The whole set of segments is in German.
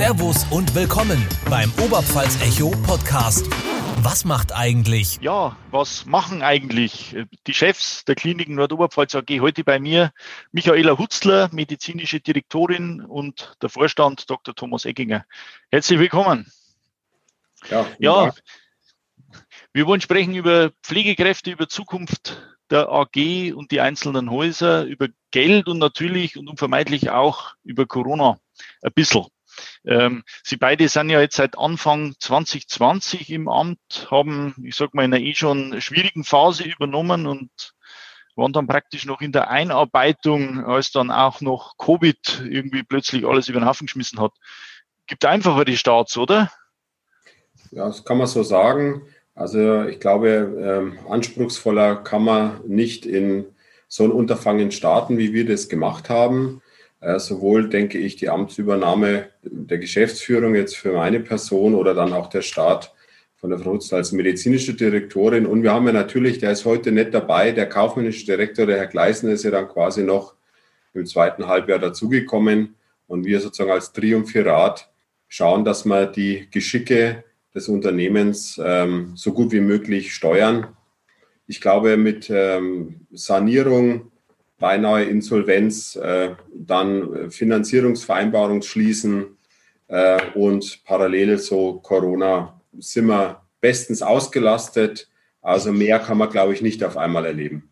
Servus und willkommen beim Oberpfalz Echo Podcast. Was macht eigentlich? Ja, was machen eigentlich die Chefs der Kliniken Nordoberpfalz AG heute bei mir? Michaela Hutzler, medizinische Direktorin und der Vorstand Dr. Thomas Egginger. Herzlich willkommen. Ja, ja wir wollen sprechen über Pflegekräfte, über Zukunft der AG und die einzelnen Häuser, über Geld und natürlich und unvermeidlich auch über Corona ein bisschen. Ähm, Sie beide sind ja jetzt seit Anfang 2020 im Amt, haben, ich sag mal, in einer eh schon schwierigen Phase übernommen und waren dann praktisch noch in der Einarbeitung, als dann auch noch Covid irgendwie plötzlich alles über den Haufen geschmissen hat. Gibt einfacher die Starts, oder? Ja, das kann man so sagen. Also ich glaube, ähm, anspruchsvoller kann man nicht in so ein Unterfangen starten, wie wir das gemacht haben. Äh, sowohl, denke ich, die Amtsübernahme der Geschäftsführung jetzt für meine Person oder dann auch der Start von der Frau Hutzler als medizinische Direktorin. Und wir haben ja natürlich, der ist heute nicht dabei, der kaufmännische Direktor, der Herr Gleisner, ist ja dann quasi noch im zweiten Halbjahr dazugekommen. Und wir sozusagen als Triumphirat schauen, dass wir die Geschicke des Unternehmens ähm, so gut wie möglich steuern. Ich glaube, mit ähm, Sanierung, beinahe Insolvenz, äh, dann Finanzierungsvereinbarung schließen äh, und parallel so Corona sind wir bestens ausgelastet. Also mehr kann man, glaube ich, nicht auf einmal erleben.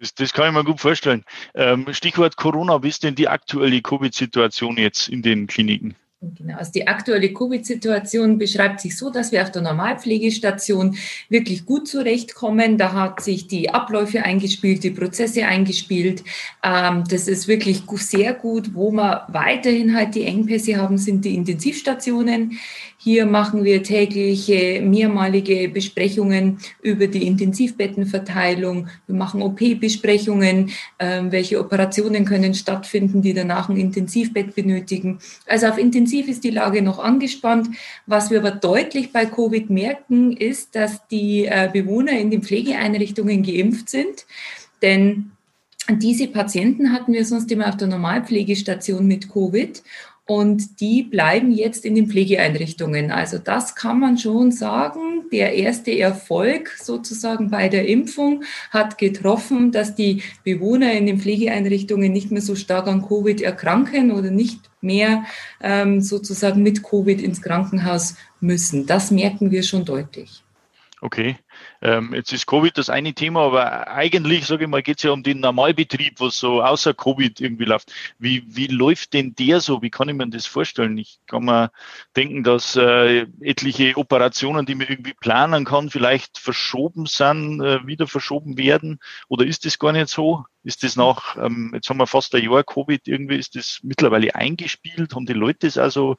Das, das kann ich mir gut vorstellen. Ähm, Stichwort Corona, wie ist denn die aktuelle Covid-Situation jetzt in den Kliniken? Genau, also die aktuelle Covid-Situation beschreibt sich so, dass wir auf der Normalpflegestation wirklich gut zurechtkommen. Da hat sich die Abläufe eingespielt, die Prozesse eingespielt. Ähm, das ist wirklich sehr gut. Wo wir weiterhin halt die Engpässe haben, sind die Intensivstationen. Hier machen wir tägliche, mehrmalige Besprechungen über die Intensivbettenverteilung. Wir machen OP-Besprechungen, ähm, welche Operationen können stattfinden, die danach ein Intensivbett benötigen. Also auf Intensiv ist die Lage noch angespannt. Was wir aber deutlich bei Covid merken, ist, dass die äh, Bewohner in den Pflegeeinrichtungen geimpft sind. Denn diese Patienten hatten wir sonst immer auf der Normalpflegestation mit Covid und die bleiben jetzt in den Pflegeeinrichtungen. Also das kann man schon sagen. Der erste Erfolg sozusagen bei der Impfung hat getroffen, dass die Bewohner in den Pflegeeinrichtungen nicht mehr so stark an Covid erkranken oder nicht mehr ähm, sozusagen mit Covid ins Krankenhaus müssen. Das merken wir schon deutlich. Okay. Ähm, jetzt ist Covid das eine Thema, aber eigentlich, sage ich mal, geht es ja um den Normalbetrieb, was so außer Covid irgendwie läuft. Wie, wie läuft denn der so? Wie kann ich mir das vorstellen? Ich kann mir denken, dass äh, etliche Operationen, die man irgendwie planen kann, vielleicht verschoben sind, äh, wieder verschoben werden. Oder ist das gar nicht so? Ist das nach, ähm, jetzt haben wir fast ein Jahr Covid, irgendwie ist das mittlerweile eingespielt? Haben die Leute das also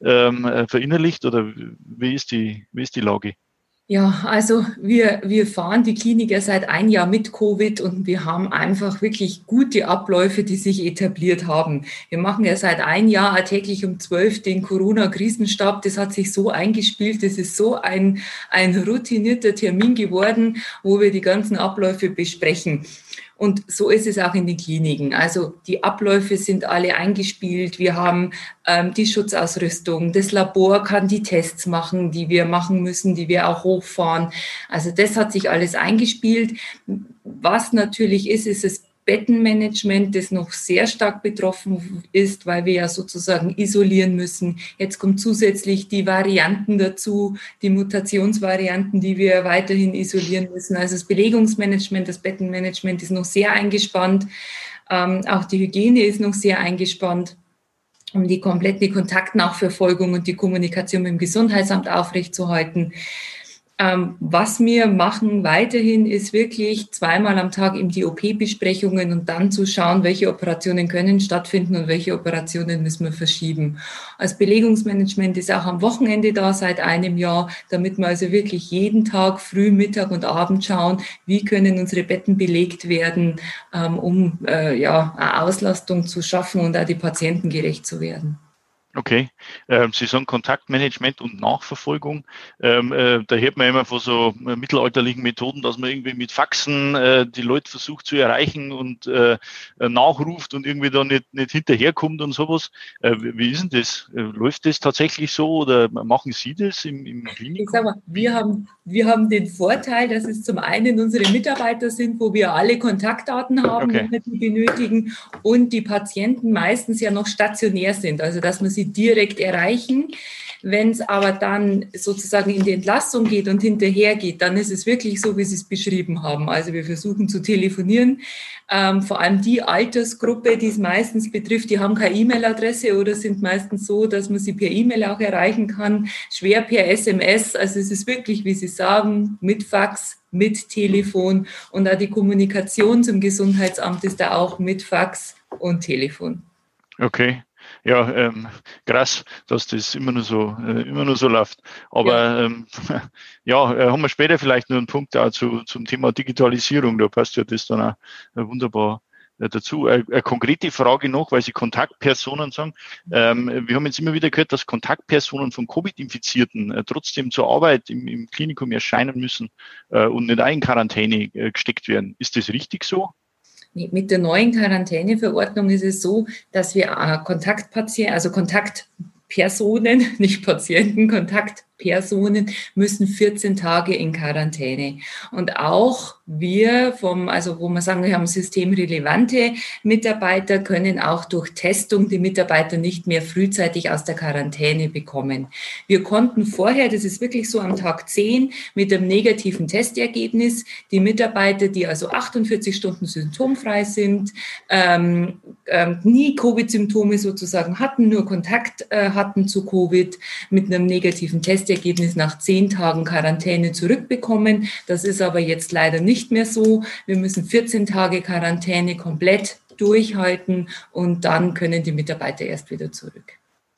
ähm, äh, verinnerlicht oder wie ist die, wie ist die Lage? Ja, also wir, wir fahren die Klinik ja seit ein Jahr mit Covid und wir haben einfach wirklich gute Abläufe, die sich etabliert haben. Wir machen ja seit ein Jahr täglich um zwölf den Corona-Krisenstab. Das hat sich so eingespielt. Das ist so ein, ein routinierter Termin geworden, wo wir die ganzen Abläufe besprechen. Und so ist es auch in den Kliniken. Also die Abläufe sind alle eingespielt. Wir haben ähm, die Schutzausrüstung. Das Labor kann die Tests machen, die wir machen müssen, die wir auch hochfahren. Also das hat sich alles eingespielt. Was natürlich ist, ist es Bettenmanagement, das noch sehr stark betroffen ist, weil wir ja sozusagen isolieren müssen. Jetzt kommen zusätzlich die Varianten dazu, die Mutationsvarianten, die wir weiterhin isolieren müssen. Also das Belegungsmanagement, das Bettenmanagement ist noch sehr eingespannt. Ähm, auch die Hygiene ist noch sehr eingespannt um die komplette Kontaktnachverfolgung und die Kommunikation mit dem Gesundheitsamt aufrechtzuerhalten. Ähm, was wir machen weiterhin ist wirklich zweimal am Tag eben die OP-Besprechungen und dann zu schauen, welche Operationen können stattfinden und welche Operationen müssen wir verschieben. Als Belegungsmanagement ist auch am Wochenende da seit einem Jahr, damit wir also wirklich jeden Tag früh, Mittag und Abend schauen, wie können unsere Betten belegt werden, ähm, um äh, ja, eine Auslastung zu schaffen und auch die Patienten gerecht zu werden. Okay, ähm, Sie sagen Kontaktmanagement und Nachverfolgung. Ähm, äh, da hört man immer von so äh, mittelalterlichen Methoden, dass man irgendwie mit Faxen äh, die Leute versucht zu erreichen und äh, äh nachruft und irgendwie da nicht, nicht hinterherkommt und sowas. Äh, wie ist denn das? läuft das tatsächlich so oder machen Sie das im, im Klinikum? Ich sag mal, wir haben, wir haben den Vorteil, dass es zum einen unsere Mitarbeiter sind, wo wir alle Kontaktdaten haben, okay. wenn wir die benötigen und die Patienten meistens ja noch stationär sind, also dass man sie direkt erreichen. Wenn es aber dann sozusagen in die Entlastung geht und hinterher geht, dann ist es wirklich so, wie Sie es beschrieben haben. Also wir versuchen zu telefonieren. Ähm, vor allem die Altersgruppe, die es meistens betrifft, die haben keine E-Mail-Adresse oder sind meistens so, dass man sie per E-Mail auch erreichen kann, schwer per SMS. Also es ist wirklich, wie Sie sagen, mit Fax, mit Telefon und auch die Kommunikation zum Gesundheitsamt ist da auch mit Fax und Telefon. Okay ja, ähm, krass, dass das immer nur so, äh, immer nur so läuft. Aber ja, ähm, ja äh, haben wir später vielleicht noch einen Punkt auch zu, zum Thema Digitalisierung. Da passt ja das dann auch äh, wunderbar äh, dazu. Eine, eine konkrete Frage noch, weil Sie Kontaktpersonen sagen. Ähm, wir haben jetzt immer wieder gehört, dass Kontaktpersonen von Covid-Infizierten äh, trotzdem zur Arbeit im, im Klinikum erscheinen müssen äh, und nicht auch in Quarantäne äh, gesteckt werden. Ist das richtig so? Mit der neuen Quarantäneverordnung ist es so, dass wir äh, Kontaktpatienten, also Kontaktpersonen, nicht Patienten, Kontaktpersonen müssen 14 Tage in Quarantäne. Und auch wir vom, also wo wir sagen, wir haben systemrelevante Mitarbeiter, können auch durch Testung die Mitarbeiter nicht mehr frühzeitig aus der Quarantäne bekommen. Wir konnten vorher, das ist wirklich so am Tag 10, mit einem negativen Testergebnis die Mitarbeiter, die also 48 Stunden symptomfrei sind, ähm, ähm, nie Covid-Symptome sozusagen hatten, nur Kontakt äh, hatten zu Covid, mit einem negativen Testergebnis nach 10 Tagen Quarantäne zurückbekommen. Das ist aber jetzt leider nicht mehr so. Wir müssen 14 Tage Quarantäne komplett durchhalten und dann können die Mitarbeiter erst wieder zurück.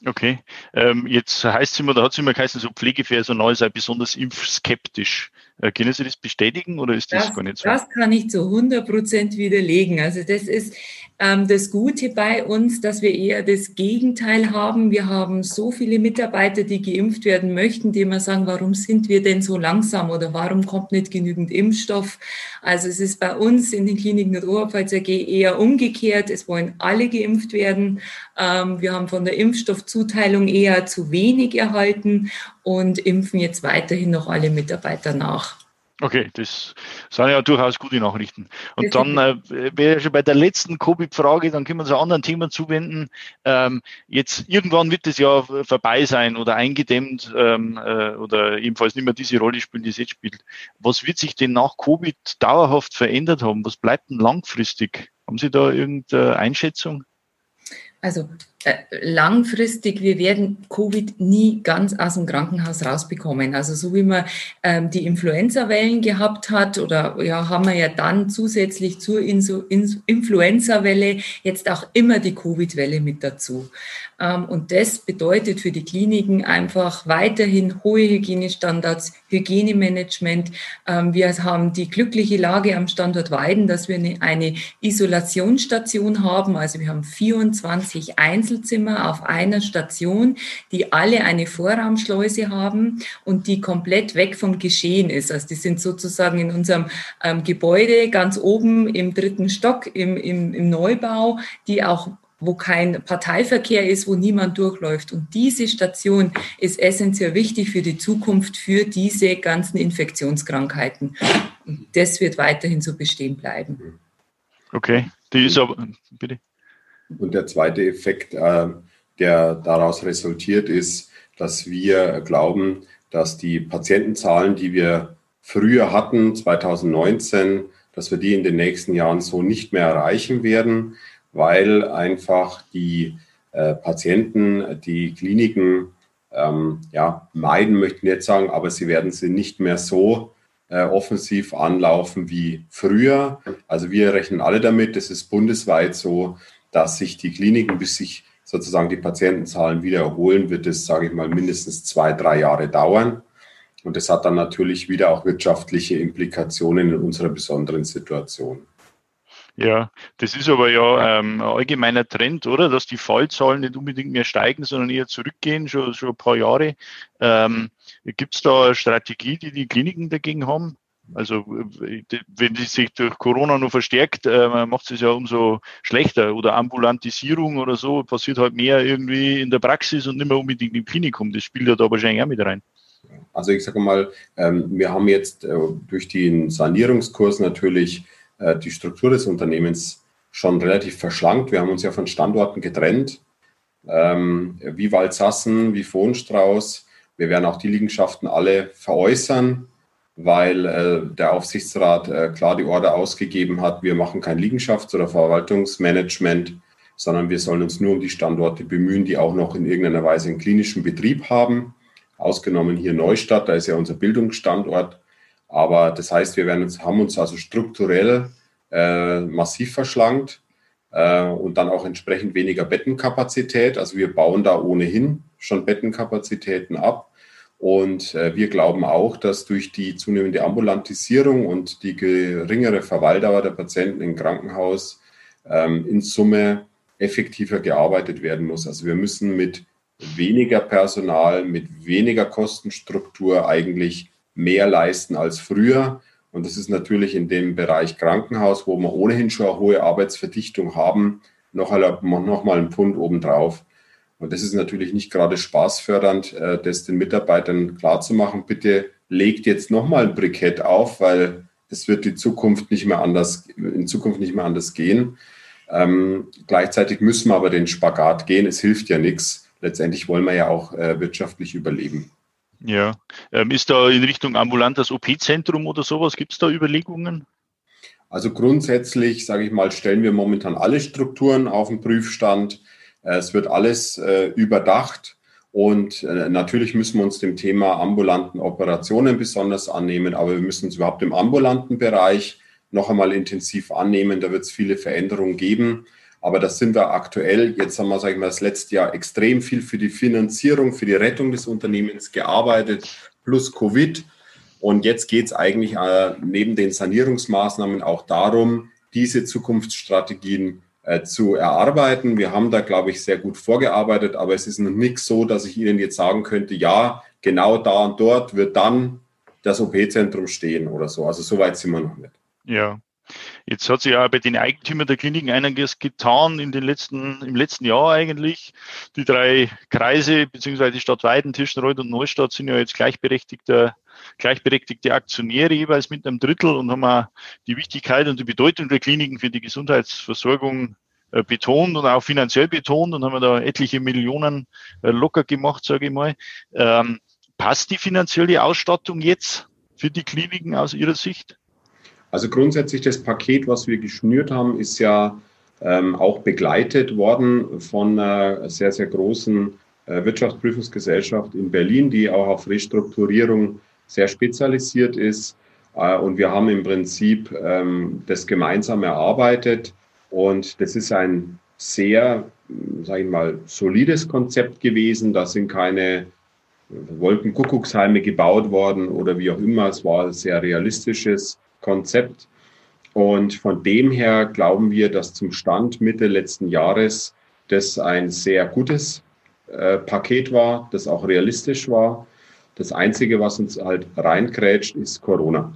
Okay, ähm, jetzt heißt es immer, da hat es immer geheißen, so Pflegepersonal sei besonders impfskeptisch. Äh, können Sie das bestätigen oder ist das, das, gar nicht so? Das kann ich zu 100 Prozent widerlegen. Also das ist das Gute bei uns, dass wir eher das Gegenteil haben. Wir haben so viele Mitarbeiter, die geimpft werden möchten, die immer sagen, warum sind wir denn so langsam oder warum kommt nicht genügend Impfstoff? Also es ist bei uns in den Kliniken der Oberpfalz AG eher umgekehrt. Es wollen alle geimpft werden. Ähm, wir haben von der Impfstoffzuteilung eher zu wenig erhalten und impfen jetzt weiterhin noch alle Mitarbeiter nach. Okay, das sind ja durchaus gute Nachrichten. Und dann äh, wäre schon bei der letzten Covid-Frage, dann können wir uns anderen Thema zuwenden. Ähm, jetzt irgendwann wird das ja vorbei sein oder eingedämmt ähm, äh, oder ebenfalls nicht mehr diese Rolle spielen, die es jetzt spielt. Was wird sich denn nach Covid dauerhaft verändert haben? Was bleibt denn langfristig? Haben Sie da irgendeine Einschätzung? Also langfristig, wir werden Covid nie ganz aus dem Krankenhaus rausbekommen. Also so wie man ähm, die Influenza-Wellen gehabt hat oder ja, haben wir ja dann zusätzlich zur Influenza-Welle jetzt auch immer die Covid-Welle mit dazu. Ähm, und das bedeutet für die Kliniken einfach weiterhin hohe Hygienestandards, Hygienemanagement. Ähm, wir haben die glückliche Lage am Standort Weiden, dass wir eine, eine Isolationsstation haben. Also wir haben 24 Einzel Einzelzimmer auf einer Station, die alle eine Vorraumschleuse haben und die komplett weg vom Geschehen ist. Also die sind sozusagen in unserem ähm, Gebäude ganz oben im dritten Stock im, im, im Neubau, die auch wo kein Parteiverkehr ist, wo niemand durchläuft. Und diese Station ist essentiell wichtig für die Zukunft, für diese ganzen Infektionskrankheiten. Und das wird weiterhin so bestehen bleiben. Okay, die ist aber, bitte. Und der zweite Effekt, äh, der daraus resultiert, ist, dass wir glauben, dass die Patientenzahlen, die wir früher hatten, 2019, dass wir die in den nächsten Jahren so nicht mehr erreichen werden, weil einfach die äh, Patienten, die Kliniken ähm, ja, meiden, möchten jetzt sagen, aber sie werden sie nicht mehr so äh, offensiv anlaufen wie früher. Also wir rechnen alle damit, das ist bundesweit so, dass sich die Kliniken, bis sich sozusagen die Patientenzahlen wieder erholen, wird es, sage ich mal, mindestens zwei, drei Jahre dauern. Und das hat dann natürlich wieder auch wirtschaftliche Implikationen in unserer besonderen Situation. Ja, das ist aber ja ähm, ein allgemeiner Trend, oder? Dass die Fallzahlen nicht unbedingt mehr steigen, sondern eher zurückgehen, schon, schon ein paar Jahre. Ähm, Gibt es da eine Strategie, die die Kliniken dagegen haben? Also wenn die sich durch Corona nur verstärkt, äh, macht es ja umso schlechter. Oder Ambulantisierung oder so passiert halt mehr irgendwie in der Praxis und nicht mehr unbedingt im Klinikum. Das spielt ja da wahrscheinlich auch mit rein. Also ich sage mal, ähm, wir haben jetzt äh, durch den Sanierungskurs natürlich äh, die Struktur des Unternehmens schon relativ verschlankt. Wir haben uns ja von Standorten getrennt, ähm, wie Waldsassen, wie Fohnstrauß. Wir werden auch die Liegenschaften alle veräußern, weil äh, der Aufsichtsrat äh, klar die Order ausgegeben hat, wir machen kein Liegenschafts- oder Verwaltungsmanagement, sondern wir sollen uns nur um die Standorte bemühen, die auch noch in irgendeiner Weise einen klinischen Betrieb haben. Ausgenommen hier Neustadt, da ist ja unser Bildungsstandort. Aber das heißt, wir werden uns, haben uns also strukturell äh, massiv verschlankt äh, und dann auch entsprechend weniger Bettenkapazität. Also wir bauen da ohnehin schon Bettenkapazitäten ab. Und äh, wir glauben auch, dass durch die zunehmende Ambulantisierung und die geringere Verweildauer der Patienten im Krankenhaus ähm, in Summe effektiver gearbeitet werden muss. Also wir müssen mit weniger Personal, mit weniger Kostenstruktur eigentlich mehr leisten als früher. Und das ist natürlich in dem Bereich Krankenhaus, wo wir ohnehin schon eine hohe Arbeitsverdichtung haben, noch, noch mal ein Pfund obendrauf. Und das ist natürlich nicht gerade spaßfördernd, äh, das den Mitarbeitern klarzumachen. Bitte legt jetzt noch mal ein Brikett auf, weil es wird die Zukunft nicht mehr anders, in Zukunft nicht mehr anders gehen. Ähm, gleichzeitig müssen wir aber den Spagat gehen. Es hilft ja nichts. Letztendlich wollen wir ja auch äh, wirtschaftlich überleben. Ja, ähm, ist da in Richtung ambulantes OP-Zentrum oder sowas, gibt es da Überlegungen? Also grundsätzlich, sage ich mal, stellen wir momentan alle Strukturen auf den Prüfstand. Äh, es wird alles äh, überdacht und äh, natürlich müssen wir uns dem Thema ambulanten Operationen besonders annehmen, aber wir müssen uns überhaupt im ambulanten Bereich noch einmal intensiv annehmen. Da wird es viele Veränderungen geben. Aber das sind wir aktuell. Jetzt haben wir, sage ich mal, das letzte Jahr extrem viel für die Finanzierung, für die Rettung des Unternehmens gearbeitet, plus Covid. Und jetzt geht es eigentlich neben den Sanierungsmaßnahmen auch darum, diese Zukunftsstrategien äh, zu erarbeiten. Wir haben da, glaube ich, sehr gut vorgearbeitet, aber es ist noch nichts so, dass ich Ihnen jetzt sagen könnte, ja, genau da und dort wird dann das OP-Zentrum stehen oder so. Also so weit sind wir noch nicht. Ja, Jetzt hat sich ja bei den Eigentümern der Kliniken einiges getan in den letzten, im letzten Jahr eigentlich. Die drei Kreise beziehungsweise die Stadt Weiden, Tischenreuth und Neustadt sind ja jetzt gleichberechtigte, gleichberechtigte Aktionäre jeweils mit einem Drittel und haben auch die Wichtigkeit und die Bedeutung der Kliniken für die Gesundheitsversorgung äh, betont und auch finanziell betont und haben da etliche Millionen äh, locker gemacht, sage ich mal. Ähm, passt die finanzielle Ausstattung jetzt für die Kliniken aus Ihrer Sicht? Also grundsätzlich das Paket, was wir geschnürt haben, ist ja ähm, auch begleitet worden von einer sehr, sehr großen äh, Wirtschaftsprüfungsgesellschaft in Berlin, die auch auf Restrukturierung sehr spezialisiert ist. Äh, und wir haben im Prinzip ähm, das gemeinsam erarbeitet. Und das ist ein sehr, sage ich mal, solides Konzept gewesen. Da sind keine Wolkenkuckucksheime gebaut worden oder wie auch immer. Es war ein sehr realistisches Konzept. Und von dem her glauben wir, dass zum Stand Mitte letzten Jahres das ein sehr gutes äh, Paket war, das auch realistisch war. Das Einzige, was uns halt reinkrätscht, ist Corona.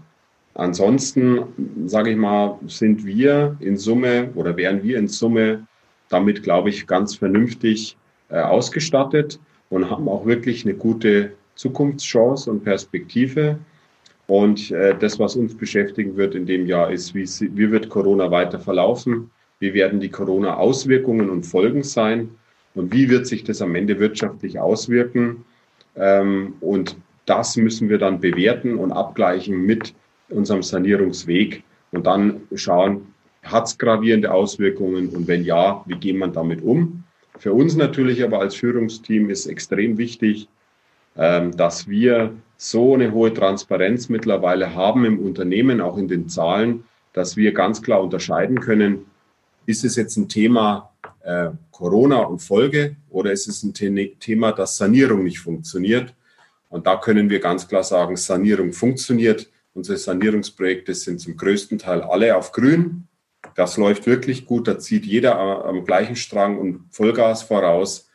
Ansonsten, sage ich mal, sind wir in Summe oder wären wir in Summe damit, glaube ich, ganz vernünftig äh, ausgestattet und haben auch wirklich eine gute Zukunftschance und Perspektive. Und äh, das, was uns beschäftigen wird in dem Jahr, ist, wie, wie wird Corona weiter verlaufen? Wie werden die Corona-Auswirkungen und Folgen sein? Und wie wird sich das am Ende wirtschaftlich auswirken? Ähm, und das müssen wir dann bewerten und abgleichen mit unserem Sanierungsweg und dann schauen, hat es gravierende Auswirkungen und wenn ja, wie geht man damit um? Für uns natürlich aber als Führungsteam ist extrem wichtig, ähm, dass wir so eine hohe Transparenz mittlerweile haben im Unternehmen, auch in den Zahlen, dass wir ganz klar unterscheiden können, ist es jetzt ein Thema äh, Corona und Folge oder ist es ein Thema, dass Sanierung nicht funktioniert? Und da können wir ganz klar sagen, Sanierung funktioniert. Unsere Sanierungsprojekte sind zum größten Teil alle auf grün. Das läuft wirklich gut. Da zieht jeder am gleichen Strang und Vollgas voraus.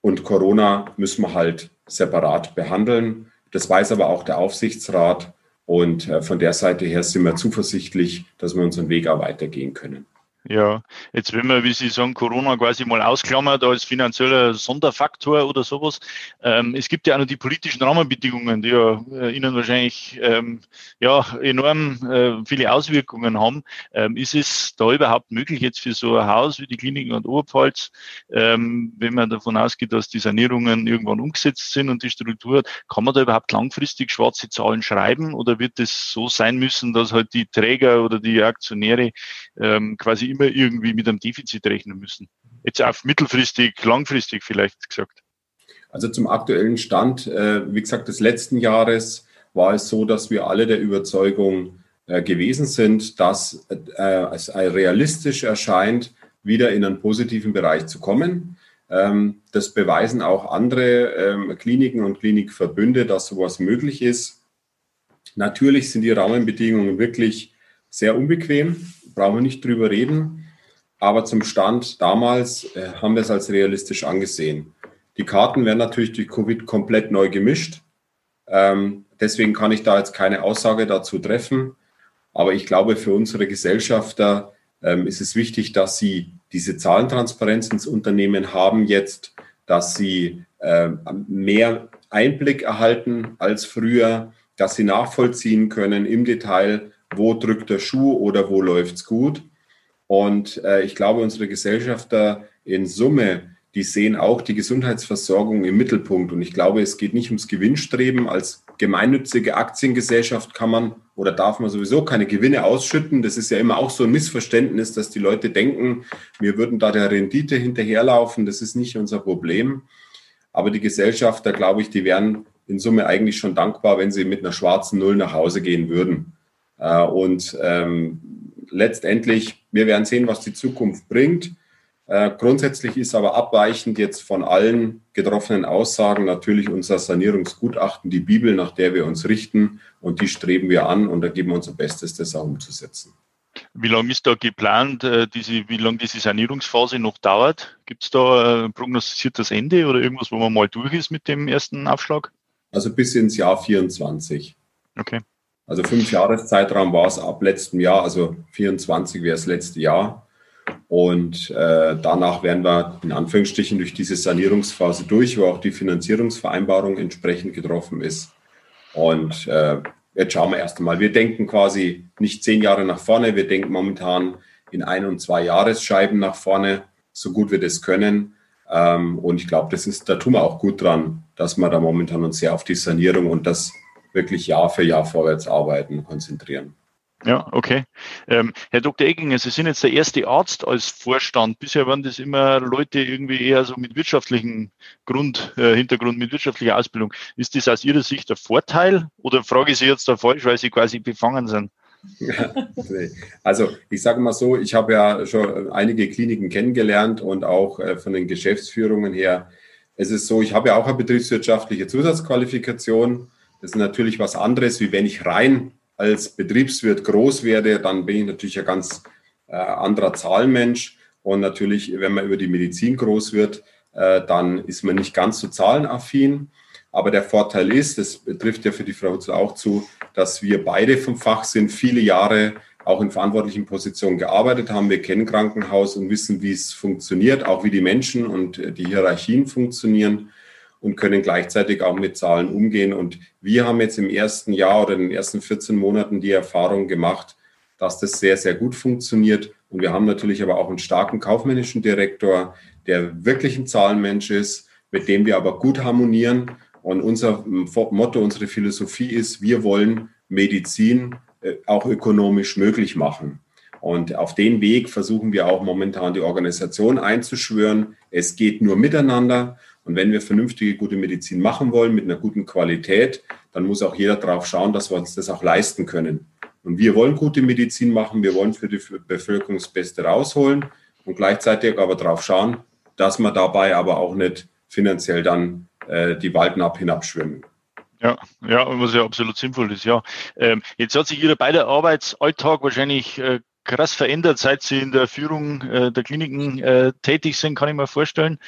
Und Corona müssen wir halt separat behandeln. Das weiß aber auch der Aufsichtsrat. Und äh, von der Seite her sind wir zuversichtlich, dass wir unseren Weg auch weitergehen können. Ja, jetzt wenn man, wie Sie sagen, Corona quasi mal ausklammert als finanzieller Sonderfaktor oder sowas. Ähm, es gibt ja auch noch die politischen Rahmenbedingungen, die ja äh, Ihnen wahrscheinlich ähm, ja, enorm äh, viele Auswirkungen haben. Ähm, ist es da überhaupt möglich, jetzt für so ein Haus wie die Kliniken und Oberpfalz, ähm, wenn man davon ausgeht, dass die Sanierungen irgendwann umgesetzt sind und die Struktur hat, kann man da überhaupt langfristig schwarze Zahlen schreiben oder wird es so sein müssen, dass halt die Träger oder die Aktionäre ähm, quasi immer irgendwie mit einem Defizit rechnen müssen. Jetzt auf mittelfristig, langfristig vielleicht gesagt. Also zum aktuellen Stand, äh, wie gesagt, des letzten Jahres war es so, dass wir alle der Überzeugung äh, gewesen sind, dass äh, es realistisch erscheint, wieder in einen positiven Bereich zu kommen. Ähm, das beweisen auch andere ähm, Kliniken und Klinikverbünde, dass sowas möglich ist. Natürlich sind die Rahmenbedingungen wirklich sehr unbequem brauchen wir nicht drüber reden. Aber zum Stand damals äh, haben wir es als realistisch angesehen. Die Karten werden natürlich durch Covid komplett neu gemischt. Ähm, deswegen kann ich da jetzt keine Aussage dazu treffen. Aber ich glaube, für unsere Gesellschafter ähm, ist es wichtig, dass sie diese Zahlentransparenz ins Unternehmen haben jetzt, dass sie äh, mehr Einblick erhalten als früher, dass sie nachvollziehen können im Detail, wo drückt der Schuh oder wo läuft's gut. Und äh, ich glaube, unsere Gesellschafter in Summe, die sehen auch die Gesundheitsversorgung im Mittelpunkt. Und ich glaube, es geht nicht ums Gewinnstreben. Als gemeinnützige Aktiengesellschaft kann man oder darf man sowieso keine Gewinne ausschütten. Das ist ja immer auch so ein Missverständnis, dass die Leute denken, wir würden da der Rendite hinterherlaufen. Das ist nicht unser Problem. Aber die Gesellschafter, glaube ich, die wären in Summe eigentlich schon dankbar, wenn sie mit einer schwarzen Null nach Hause gehen würden. Äh, und ähm, letztendlich, wir werden sehen, was die Zukunft bringt. Äh, grundsätzlich ist aber abweichend jetzt von allen getroffenen Aussagen natürlich unser Sanierungsgutachten, die Bibel, nach der wir uns richten. Und die streben wir an und da geben wir unser Bestes, das auch umzusetzen. Wie lange ist da geplant, äh, diese, wie lange diese Sanierungsphase noch dauert? Gibt es da ein prognostiziertes Ende oder irgendwas, wo man mal durch ist mit dem ersten Aufschlag? Also bis ins Jahr 24. Okay. Also fünf Jahreszeitraum war es ab letztem Jahr, also 24 wäre das letzte Jahr. Und äh, danach werden wir in Anführungsstrichen durch diese Sanierungsphase durch, wo auch die Finanzierungsvereinbarung entsprechend getroffen ist. Und äh, jetzt schauen wir erst einmal. Wir denken quasi nicht zehn Jahre nach vorne, wir denken momentan in ein- und zwei Jahresscheiben nach vorne, so gut wir das können. Ähm, und ich glaube, das ist, da tun wir auch gut dran, dass wir da momentan uns sehr auf die Sanierung und das wirklich Jahr für Jahr vorwärts arbeiten, konzentrieren. Ja, okay. Ähm, Herr Dr. Egginger, Sie sind jetzt der erste Arzt als Vorstand. Bisher waren das immer Leute irgendwie eher so mit wirtschaftlichem Grund, äh, Hintergrund, mit wirtschaftlicher Ausbildung. Ist das aus Ihrer Sicht der Vorteil oder frage ich Sie jetzt da falsch, weil Sie quasi befangen sind? Also ich sage mal so, ich habe ja schon einige Kliniken kennengelernt und auch äh, von den Geschäftsführungen her. Es ist so, ich habe ja auch eine betriebswirtschaftliche Zusatzqualifikation das ist natürlich was anderes, wie wenn ich rein als Betriebswirt groß werde, dann bin ich natürlich ein ganz äh, anderer Zahlenmensch. Und natürlich, wenn man über die Medizin groß wird, äh, dann ist man nicht ganz so zahlenaffin. Aber der Vorteil ist, das betrifft ja für die Frau auch zu, dass wir beide vom Fach sind, viele Jahre auch in verantwortlichen Positionen gearbeitet haben. Wir kennen Krankenhaus und wissen, wie es funktioniert, auch wie die Menschen und äh, die Hierarchien funktionieren und können gleichzeitig auch mit Zahlen umgehen. Und wir haben jetzt im ersten Jahr oder in den ersten 14 Monaten die Erfahrung gemacht, dass das sehr, sehr gut funktioniert. Und wir haben natürlich aber auch einen starken kaufmännischen Direktor, der wirklich ein Zahlenmensch ist, mit dem wir aber gut harmonieren. Und unser Motto, unsere Philosophie ist, wir wollen Medizin äh, auch ökonomisch möglich machen. Und auf den Weg versuchen wir auch momentan die Organisation einzuschwören. Es geht nur miteinander. Und wenn wir vernünftige, gute Medizin machen wollen mit einer guten Qualität, dann muss auch jeder darauf schauen, dass wir uns das auch leisten können. Und wir wollen gute Medizin machen, wir wollen für die Bevölkerung das Beste rausholen und gleichzeitig aber darauf schauen, dass wir dabei aber auch nicht finanziell dann äh, die Waldnab hinabschwimmen. Ja, ja, was ja absolut sinnvoll ist, ja. Ähm, jetzt hat sich Ihr beider Arbeitsalltag wahrscheinlich äh, krass verändert, seit Sie in der Führung äh, der Kliniken äh, tätig sind, kann ich mir vorstellen.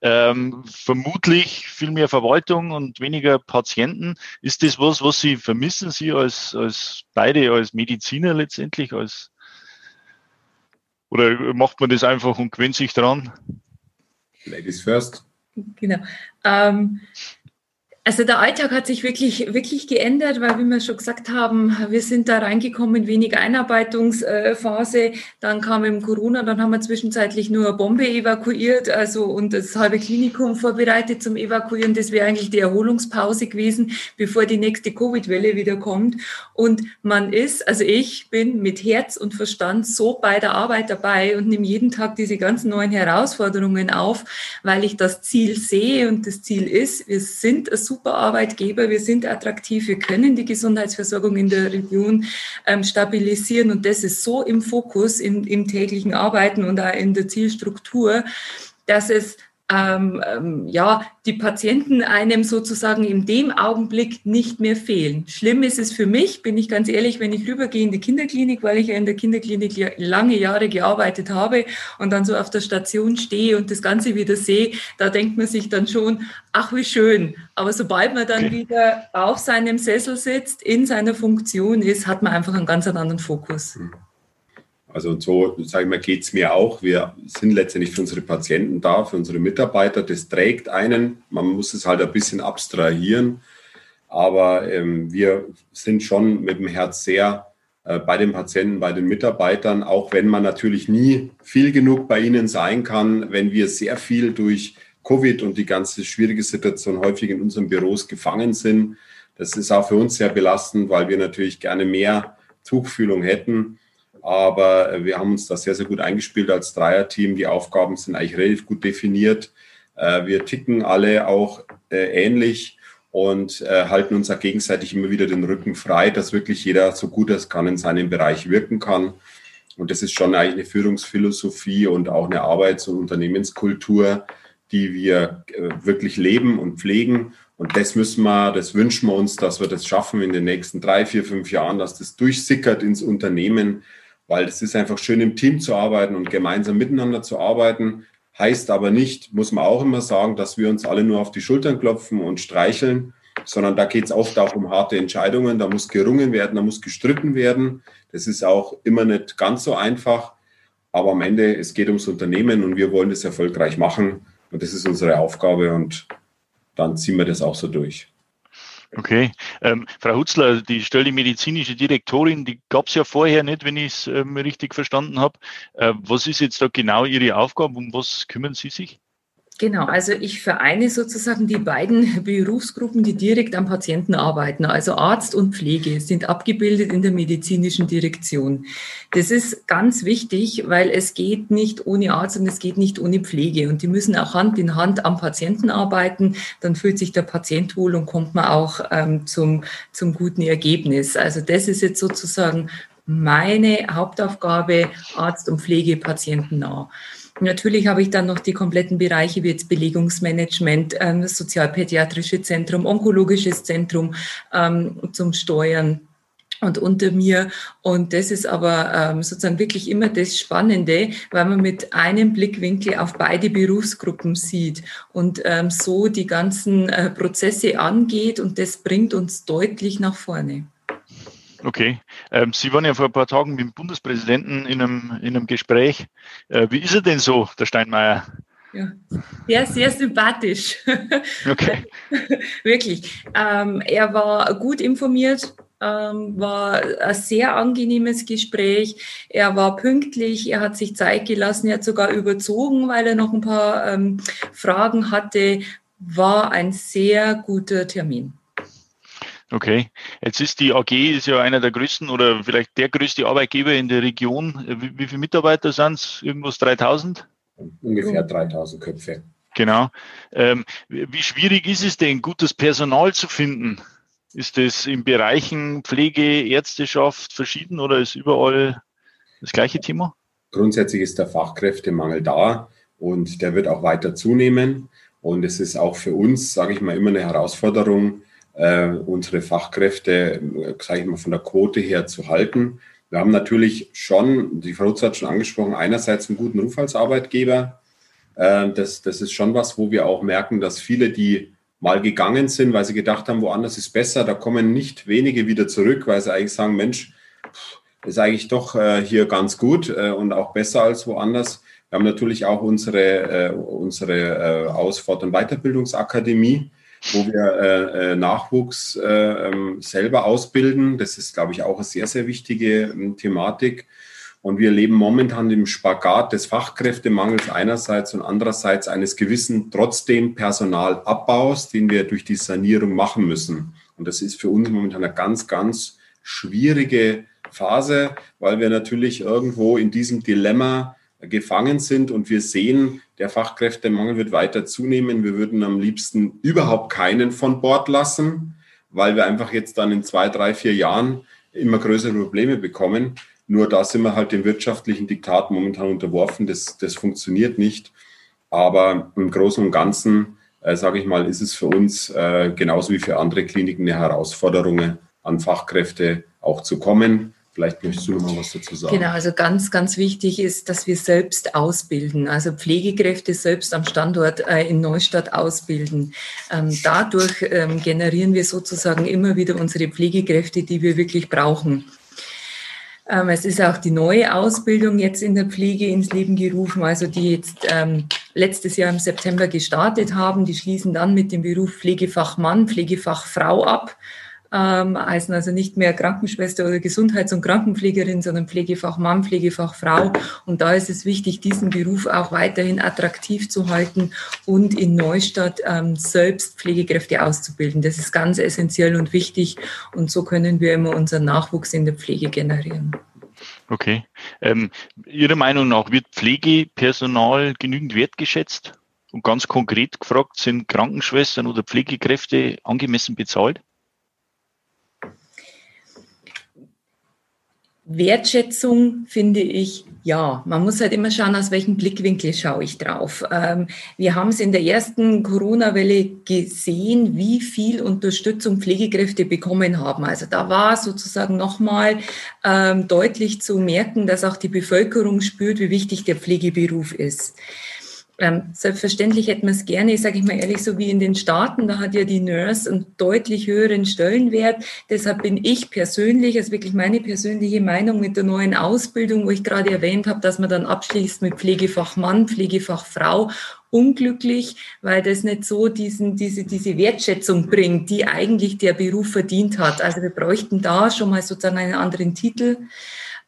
Ähm, vermutlich viel mehr Verwaltung und weniger Patienten. Ist das was, was Sie vermissen, Sie als, als beide, als Mediziner letztendlich, als oder macht man das einfach und gewöhnt sich dran? Ladies first. Genau. Ähm, also der Alltag hat sich wirklich, wirklich geändert, weil, wie wir schon gesagt haben, wir sind da reingekommen, wenig Einarbeitungsphase. Dann kam eben Corona, dann haben wir zwischenzeitlich nur eine Bombe evakuiert, also und das halbe Klinikum vorbereitet zum Evakuieren. Das wäre eigentlich die Erholungspause gewesen, bevor die nächste Covid-Welle wieder kommt. Und man ist, also ich bin mit Herz und Verstand so bei der Arbeit dabei und nehme jeden Tag diese ganzen neuen Herausforderungen auf, weil ich das Ziel sehe und das Ziel ist, wir sind ein super super Arbeitgeber, wir sind attraktiv, wir können die Gesundheitsversorgung in der Region ähm, stabilisieren. Und das ist so im Fokus im, im täglichen Arbeiten und auch in der Zielstruktur, dass es ähm, ähm, ja, die Patienten einem sozusagen in dem Augenblick nicht mehr fehlen. Schlimm ist es für mich, bin ich ganz ehrlich, wenn ich rübergehe in die Kinderklinik, weil ich ja in der Kinderklinik lange Jahre gearbeitet habe und dann so auf der Station stehe und das Ganze wieder sehe, da denkt man sich dann schon, ach wie schön. Aber sobald man dann wieder auf seinem Sessel sitzt, in seiner Funktion ist, hat man einfach einen ganz anderen Fokus. Also und so, sage ich mal, geht es mir auch. Wir sind letztendlich für unsere Patienten da, für unsere Mitarbeiter. Das trägt einen. Man muss es halt ein bisschen abstrahieren. Aber ähm, wir sind schon mit dem Herz sehr äh, bei den Patienten, bei den Mitarbeitern, auch wenn man natürlich nie viel genug bei ihnen sein kann, wenn wir sehr viel durch Covid und die ganze schwierige Situation häufig in unseren Büros gefangen sind. Das ist auch für uns sehr belastend, weil wir natürlich gerne mehr Tuchfühlung hätten. Aber äh, wir haben uns da sehr, sehr gut eingespielt als Dreierteam. Die Aufgaben sind eigentlich relativ gut definiert. Äh, wir ticken alle auch äh, ähnlich und halten uns auch gegenseitig immer wieder den Rücken frei, dass wirklich jeder so gut es kann in seinem Bereich wirken kann. Und das ist schon eigentlich eine Führungsphilosophie und auch eine Arbeits- und Unternehmenskultur, die wir wirklich leben und pflegen. Und das müssen wir, das wünschen wir uns, dass wir das schaffen in den nächsten drei, vier, fünf Jahren, dass das durchsickert ins Unternehmen, weil es ist einfach schön im Team zu arbeiten und gemeinsam miteinander zu arbeiten. Heißt aber nicht, muss man auch immer sagen, dass wir uns alle nur auf die Schultern klopfen und streicheln, sondern da geht es oft auch um harte Entscheidungen. Da muss gerungen werden, da muss gestritten werden. Das ist auch immer nicht ganz so einfach. Aber am Ende, es geht ums Unternehmen und wir wollen das erfolgreich machen. Und das ist unsere Aufgabe und dann ziehen wir das auch so durch. Okay. Ähm, Frau Hutzler, die Stelle medizinische Direktorin, die gab es ja vorher nicht, wenn ich es ähm, richtig verstanden habe. Äh, was ist jetzt da genau Ihre Aufgabe? Um was kümmern Sie sich? Genau, also ich vereine sozusagen die beiden Berufsgruppen, die direkt am Patienten arbeiten. Also Arzt und Pflege sind abgebildet in der medizinischen Direktion. Das ist ganz wichtig, weil es geht nicht ohne Arzt und es geht nicht ohne Pflege. Und die müssen auch Hand in Hand am Patienten arbeiten. Dann fühlt sich der Patient wohl und kommt man auch ähm, zum, zum guten Ergebnis. Also das ist jetzt sozusagen meine Hauptaufgabe, Arzt und Pflege patientennah. Natürlich habe ich dann noch die kompletten Bereiche wie jetzt Belegungsmanagement, ähm, sozialpädiatrische Zentrum, onkologisches Zentrum ähm, zum Steuern und unter mir. Und das ist aber ähm, sozusagen wirklich immer das Spannende, weil man mit einem Blickwinkel auf beide Berufsgruppen sieht und ähm, so die ganzen äh, Prozesse angeht und das bringt uns deutlich nach vorne. Okay. Ähm, Sie waren ja vor ein paar Tagen mit dem Bundespräsidenten in einem, in einem Gespräch. Äh, wie ist er denn so, der Steinmeier? Ja, sehr, sehr sympathisch. Okay. Wirklich. Ähm, er war gut informiert, ähm, war ein sehr angenehmes Gespräch. Er war pünktlich, er hat sich Zeit gelassen, er hat sogar überzogen, weil er noch ein paar ähm, Fragen hatte. War ein sehr guter Termin. Okay, jetzt ist die AG ist ja einer der größten oder vielleicht der größte Arbeitgeber in der Region. Wie, wie viele Mitarbeiter sind es? Irgendwas 3000? Ungefähr 3000 Köpfe. Genau. Ähm, wie schwierig ist es denn, gutes Personal zu finden? Ist das in Bereichen Pflege, Ärzteschaft verschieden oder ist überall das gleiche Thema? Grundsätzlich ist der Fachkräftemangel da und der wird auch weiter zunehmen. Und es ist auch für uns, sage ich mal, immer eine Herausforderung, äh, unsere Fachkräfte, sage ich mal, von der Quote her zu halten. Wir haben natürlich schon, die Frau Rutz hat schon angesprochen, einerseits einen guten Ruf als Arbeitgeber. Äh, das, das ist schon was, wo wir auch merken, dass viele, die mal gegangen sind, weil sie gedacht haben, woanders ist besser, da kommen nicht wenige wieder zurück, weil sie eigentlich sagen, Mensch, ist eigentlich doch äh, hier ganz gut äh, und auch besser als woanders. Wir haben natürlich auch unsere, unsere Ausfahrt- und Weiterbildungsakademie, wo wir Nachwuchs ähm, selber ausbilden. Das ist, glaube ich, auch eine sehr, sehr wichtige ähm, Thematik. Und wir leben momentan im Spagat des Fachkräftemangels einerseits und andererseits eines gewissen trotzdem Personalabbaus, den wir durch die Sanierung machen müssen. Und das ist für uns momentan eine ganz, ganz schwierige Phase, weil wir natürlich irgendwo in diesem Dilemma gefangen sind und wir sehen, der Fachkräftemangel wird weiter zunehmen. Wir würden am liebsten überhaupt keinen von Bord lassen, weil wir einfach jetzt dann in zwei, drei, vier Jahren immer größere Probleme bekommen. Nur da sind wir halt dem wirtschaftlichen Diktat momentan unterworfen. Das, das funktioniert nicht. Aber im Großen und Ganzen, äh, sage ich mal, ist es für uns äh, genauso wie für andere Kliniken eine Herausforderung, an Fachkräfte auch zu kommen. Vielleicht möchtest du noch mal was dazu sagen. Genau, also ganz, ganz wichtig ist, dass wir selbst ausbilden, also Pflegekräfte selbst am Standort äh, in Neustadt ausbilden. Ähm, dadurch ähm, generieren wir sozusagen immer wieder unsere Pflegekräfte, die wir wirklich brauchen. Ähm, es ist auch die neue Ausbildung jetzt in der Pflege ins Leben gerufen, also die jetzt ähm, letztes Jahr im September gestartet haben. Die schließen dann mit dem Beruf Pflegefachmann, Pflegefachfrau ab ähm, heißen also nicht mehr Krankenschwester oder Gesundheits- und Krankenpflegerin, sondern Pflegefachmann, Pflegefachfrau. Und da ist es wichtig, diesen Beruf auch weiterhin attraktiv zu halten und in Neustadt ähm, selbst Pflegekräfte auszubilden. Das ist ganz essentiell und wichtig. Und so können wir immer unseren Nachwuchs in der Pflege generieren. Okay. Ähm, Ihrer Meinung nach wird Pflegepersonal genügend wertgeschätzt? Und ganz konkret gefragt, sind Krankenschwestern oder Pflegekräfte angemessen bezahlt? Wertschätzung finde ich, ja, man muss halt immer schauen, aus welchem Blickwinkel schaue ich drauf. Ähm, wir haben es in der ersten Corona-Welle gesehen, wie viel Unterstützung Pflegekräfte bekommen haben. Also da war sozusagen nochmal ähm, deutlich zu merken, dass auch die Bevölkerung spürt, wie wichtig der Pflegeberuf ist. Ähm, selbstverständlich hätten wir es gerne, ich sage ich mal ehrlich, so wie in den Staaten, da hat ja die Nurse einen deutlich höheren Stellenwert. Deshalb bin ich persönlich, also wirklich meine persönliche Meinung mit der neuen Ausbildung, wo ich gerade erwähnt habe, dass man dann abschließt mit Pflegefachmann, Pflegefachfrau, unglücklich, weil das nicht so diesen, diese, diese Wertschätzung bringt, die eigentlich der Beruf verdient hat. Also wir bräuchten da schon mal sozusagen einen anderen Titel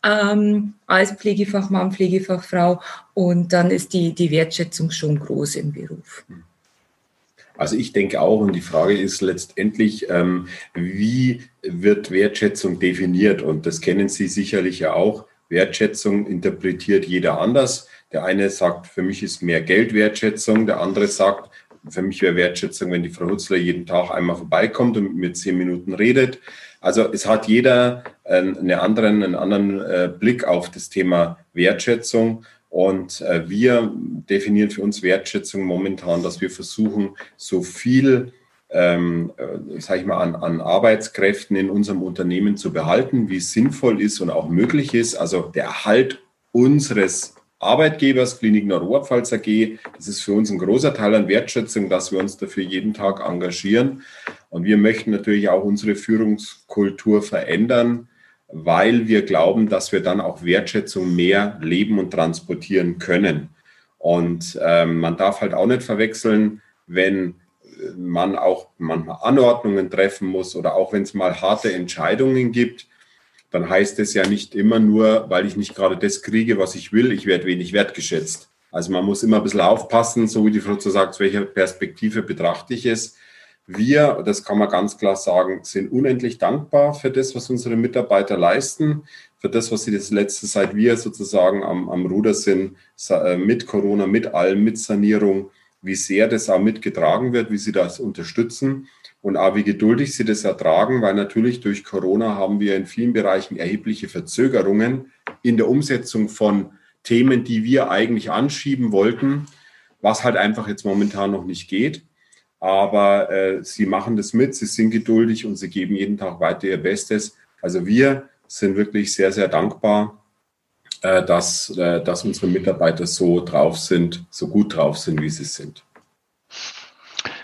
ähm, als Pflegefachmann, Pflegefachfrau. Und dann ist die, die Wertschätzung schon groß im Beruf. Also ich denke auch, und die Frage ist letztendlich, ähm, wie wird Wertschätzung definiert? Und das kennen Sie sicherlich ja auch. Wertschätzung interpretiert jeder anders. Der eine sagt, für mich ist mehr Geld Wertschätzung. Der andere sagt, für mich wäre Wertschätzung, wenn die Frau Hutzler jeden Tag einmal vorbeikommt und mit mir zehn Minuten redet. Also es hat jeder einen anderen, einen anderen äh, Blick auf das Thema Wertschätzung. Und äh, wir definieren für uns Wertschätzung momentan, dass wir versuchen, so viel, ähm, äh, sage ich mal, an, an Arbeitskräften in unserem Unternehmen zu behalten, wie es sinnvoll ist und auch möglich ist. Also der Erhalt unseres Arbeitgebers, Klinik Nordpfalz AG. Das ist für uns ein großer Teil an Wertschätzung, dass wir uns dafür jeden Tag engagieren. Und wir möchten natürlich auch unsere Führungskultur verändern, weil wir glauben, dass wir dann auch Wertschätzung mehr leben und transportieren können. Und ähm, man darf halt auch nicht verwechseln, wenn man auch manchmal Anordnungen treffen muss oder auch wenn es mal harte Entscheidungen gibt, dann heißt es ja nicht immer nur, weil ich nicht gerade das kriege, was ich will, ich werde wenig wertgeschätzt. Also man muss immer ein bisschen aufpassen, so wie die Frau so sagt, welche Perspektive betrachte ich es. Wir, das kann man ganz klar sagen, sind unendlich dankbar für das, was unsere Mitarbeiter leisten, für das, was sie das letzte, seit wir sozusagen am, am Ruder sind, äh, mit Corona, mit allem, mit Sanierung, wie sehr das auch mitgetragen wird, wie sie das unterstützen und auch wie geduldig sie das ertragen, weil natürlich durch Corona haben wir in vielen Bereichen erhebliche Verzögerungen in der Umsetzung von Themen, die wir eigentlich anschieben wollten, was halt einfach jetzt momentan noch nicht geht. Aber äh, sie machen das mit, sie sind geduldig und sie geben jeden Tag weiter ihr Bestes. Also wir sind wirklich sehr, sehr dankbar, dass, äh, dass unsere Mitarbeiter so drauf sind, so gut drauf sind, wie sie sind.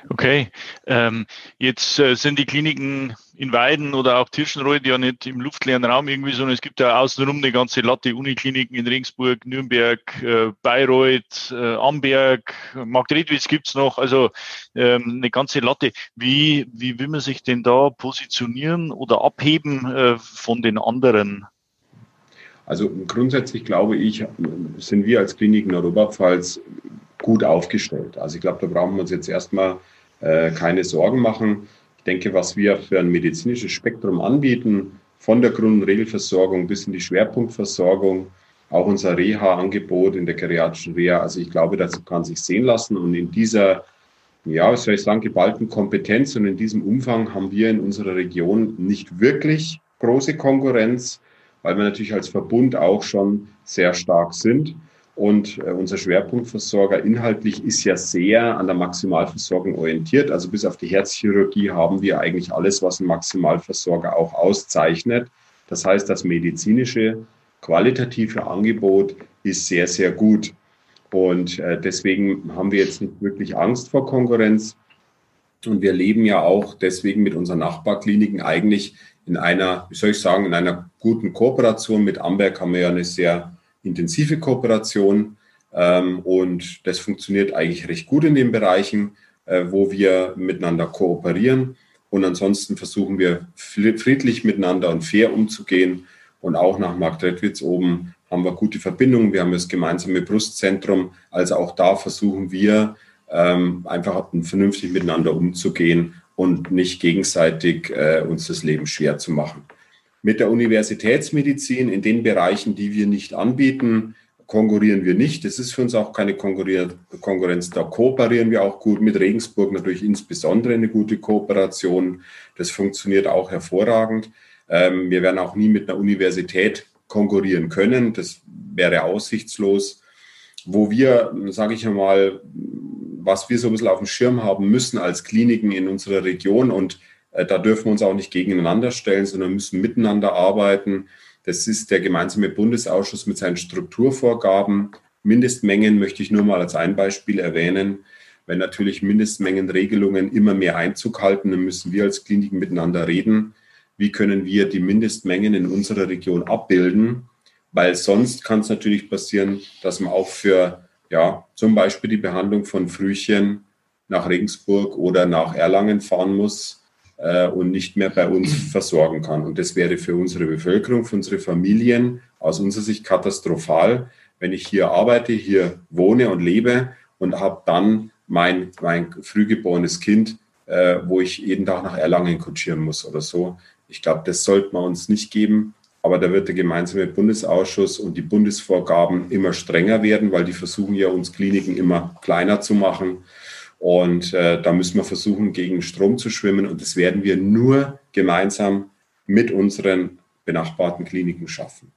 Okay, ähm, jetzt äh, sind die Kliniken in Weiden oder auch Tirschenreuth ja nicht im luftleeren Raum irgendwie, sondern es gibt ja außenrum eine ganze Latte Unikliniken in Regensburg, Nürnberg, äh, Bayreuth, äh, Amberg, Marktredwitz gibt's noch, also ähm, eine ganze Latte. Wie, wie will man sich denn da positionieren oder abheben äh, von den anderen? Also grundsätzlich glaube ich, sind wir als Kliniken Oberpfalz gut aufgestellt. Also ich glaube, da brauchen wir uns jetzt erstmal äh, keine Sorgen machen. Ich denke, was wir für ein medizinisches Spektrum anbieten, von der Grund- und Regelversorgung bis in die Schwerpunktversorgung, auch unser Reha-Angebot in der geriatrischen Reha. Also ich glaube, das kann sich sehen lassen. Und in dieser, ja, was soll ich sagen, geballten Kompetenz und in diesem Umfang haben wir in unserer Region nicht wirklich große Konkurrenz, weil wir natürlich als Verbund auch schon sehr stark sind. Und äh, unser Schwerpunktversorger inhaltlich ist ja sehr an der Maximalversorgung orientiert. Also bis auf die Herzchirurgie haben wir eigentlich alles, was ein Maximalversorger auch auszeichnet. Das heißt, das medizinische qualitative Angebot ist sehr, sehr gut. Und äh, deswegen haben wir jetzt nicht wirklich Angst vor Konkurrenz. Und wir leben ja auch deswegen mit unseren Nachbarkliniken eigentlich in einer, wie soll ich sagen, in einer guten Kooperation. Mit Amberg haben wir ja eine sehr intensive Kooperation ähm, und das funktioniert eigentlich recht gut in den Bereichen, äh, wo wir miteinander kooperieren. Und ansonsten versuchen wir friedlich miteinander und fair umzugehen. Und auch nach Marktredwitz oben haben wir gute Verbindungen. Wir haben das gemeinsame Brustzentrum. Also auch da versuchen wir ähm, einfach vernünftig miteinander umzugehen und nicht gegenseitig äh, uns das Leben schwer zu machen. Mit der Universitätsmedizin in den Bereichen, die wir nicht anbieten, konkurrieren wir nicht. Das ist für uns auch keine Konkurrenz. Da kooperieren wir auch gut mit Regensburg, natürlich insbesondere eine gute Kooperation. Das funktioniert auch hervorragend. Ähm, wir werden auch nie mit einer Universität konkurrieren können. Das wäre aussichtslos. Wo wir, sage ich einmal, was wir so ein bisschen auf dem Schirm haben müssen als Kliniken in unserer Region und äh, da dürfen wir uns auch nicht gegeneinander stellen, sondern müssen miteinander arbeiten. Das ist der gemeinsame Bundesausschuss mit seinen Strukturvorgaben. Mindestmengen möchte ich nur mal als ein Beispiel erwähnen. Wenn natürlich Mindestmengenregelungen immer mehr Einzug halten, dann müssen wir als Kliniken miteinander reden. Wie können wir die Mindestmengen in unserer Region abbilden? Weil sonst kann es natürlich passieren, dass man auch für ja, zum Beispiel die Behandlung von Frühchen nach Regensburg oder nach Erlangen fahren muss äh, und nicht mehr bei uns versorgen kann. Und das wäre für unsere Bevölkerung, für unsere Familien aus unserer Sicht katastrophal, wenn ich hier arbeite, hier wohne und lebe und habe dann mein, mein frühgeborenes Kind, äh, wo ich jeden Tag nach Erlangen kutschieren muss oder so. Ich glaube, das sollte man uns nicht geben. Aber da wird der gemeinsame Bundesausschuss und die Bundesvorgaben immer strenger werden, weil die versuchen ja uns Kliniken immer kleiner zu machen. Und äh, da müssen wir versuchen, gegen Strom zu schwimmen. Und das werden wir nur gemeinsam mit unseren benachbarten Kliniken schaffen.